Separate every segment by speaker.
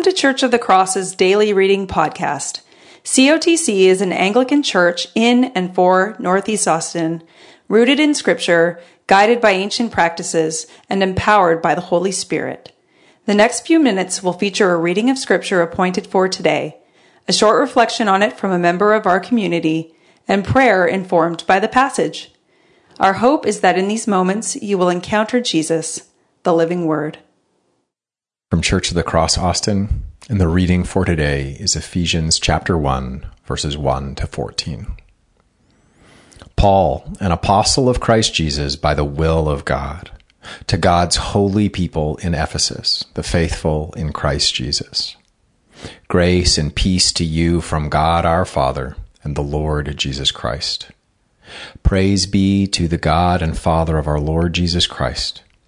Speaker 1: Welcome to Church of the Cross's daily reading podcast. COTC is an Anglican church in and for Northeast Austin, rooted in Scripture, guided by ancient practices, and empowered by the Holy Spirit. The next few minutes will feature a reading of Scripture appointed for today, a short reflection on it from a member of our community, and prayer informed by the passage. Our hope is that in these moments you will encounter Jesus, the living Word.
Speaker 2: From Church of the Cross Austin, and the reading for today is Ephesians chapter 1, verses 1 to 14. Paul, an apostle of Christ Jesus by the will of God, to God's holy people in Ephesus, the faithful in Christ Jesus. Grace and peace to you from God our Father and the Lord Jesus Christ. Praise be to the God and Father of our Lord Jesus Christ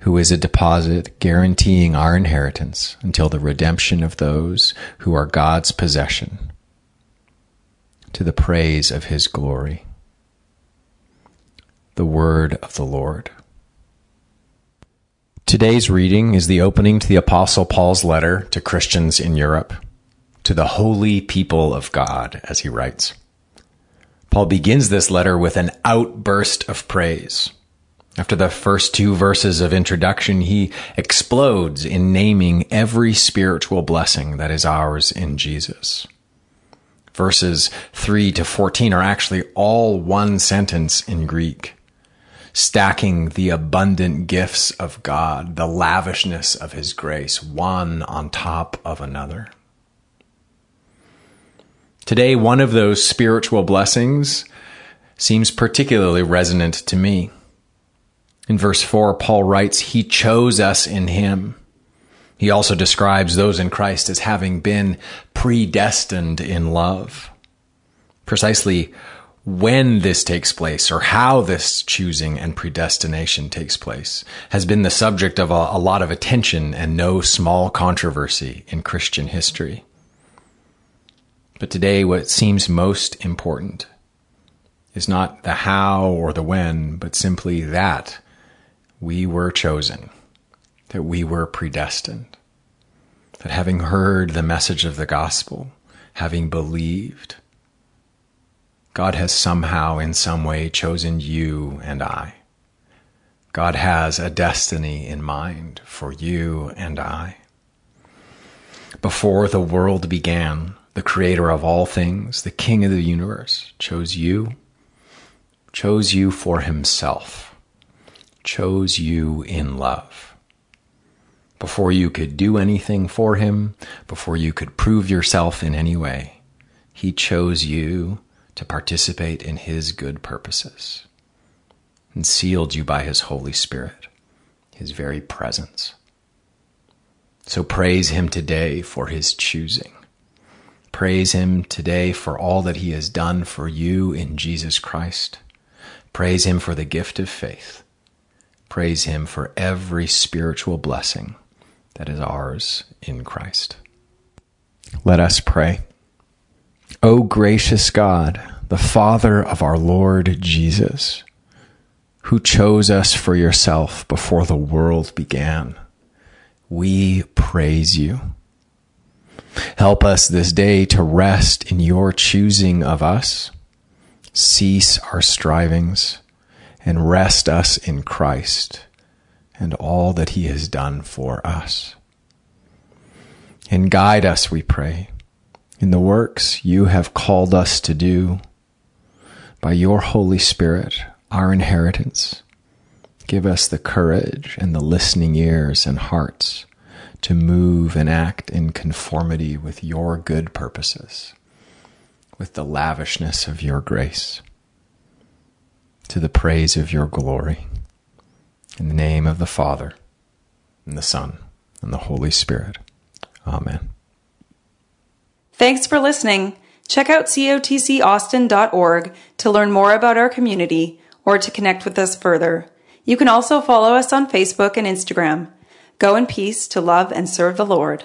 Speaker 2: who is a deposit guaranteeing our inheritance until the redemption of those who are God's possession, to the praise of his glory. The word of the Lord. Today's reading is the opening to the Apostle Paul's letter to Christians in Europe, to the holy people of God, as he writes. Paul begins this letter with an outburst of praise. After the first two verses of introduction, he explodes in naming every spiritual blessing that is ours in Jesus. Verses 3 to 14 are actually all one sentence in Greek, stacking the abundant gifts of God, the lavishness of his grace, one on top of another. Today, one of those spiritual blessings seems particularly resonant to me. In verse 4, Paul writes, He chose us in Him. He also describes those in Christ as having been predestined in love. Precisely when this takes place or how this choosing and predestination takes place has been the subject of a, a lot of attention and no small controversy in Christian history. But today, what seems most important is not the how or the when, but simply that we were chosen, that we were predestined, that having heard the message of the gospel, having believed, God has somehow, in some way, chosen you and I. God has a destiny in mind for you and I. Before the world began, the creator of all things, the king of the universe, chose you, chose you for himself chose you in love. Before you could do anything for him, before you could prove yourself in any way, he chose you to participate in his good purposes and sealed you by his Holy Spirit, his very presence. So praise him today for his choosing. Praise him today for all that he has done for you in Jesus Christ. Praise him for the gift of faith Praise Him for every spiritual blessing that is ours in Christ. Let us pray. O gracious God, the Father of our Lord Jesus, who chose us for yourself before the world began, we praise you. Help us this day to rest in your choosing of us, cease our strivings, and rest us in Christ and all that he has done for us. And guide us, we pray, in the works you have called us to do by your Holy Spirit, our inheritance. Give us the courage and the listening ears and hearts to move and act in conformity with your good purposes, with the lavishness of your grace, to the praise of your glory. In the name of the Father, and the Son, and the Holy Spirit. Amen.
Speaker 1: Thanks for listening. Check out cotcaustin.org to learn more about our community or to connect with us further. You can also follow us on Facebook and Instagram. Go in peace to love and serve the Lord.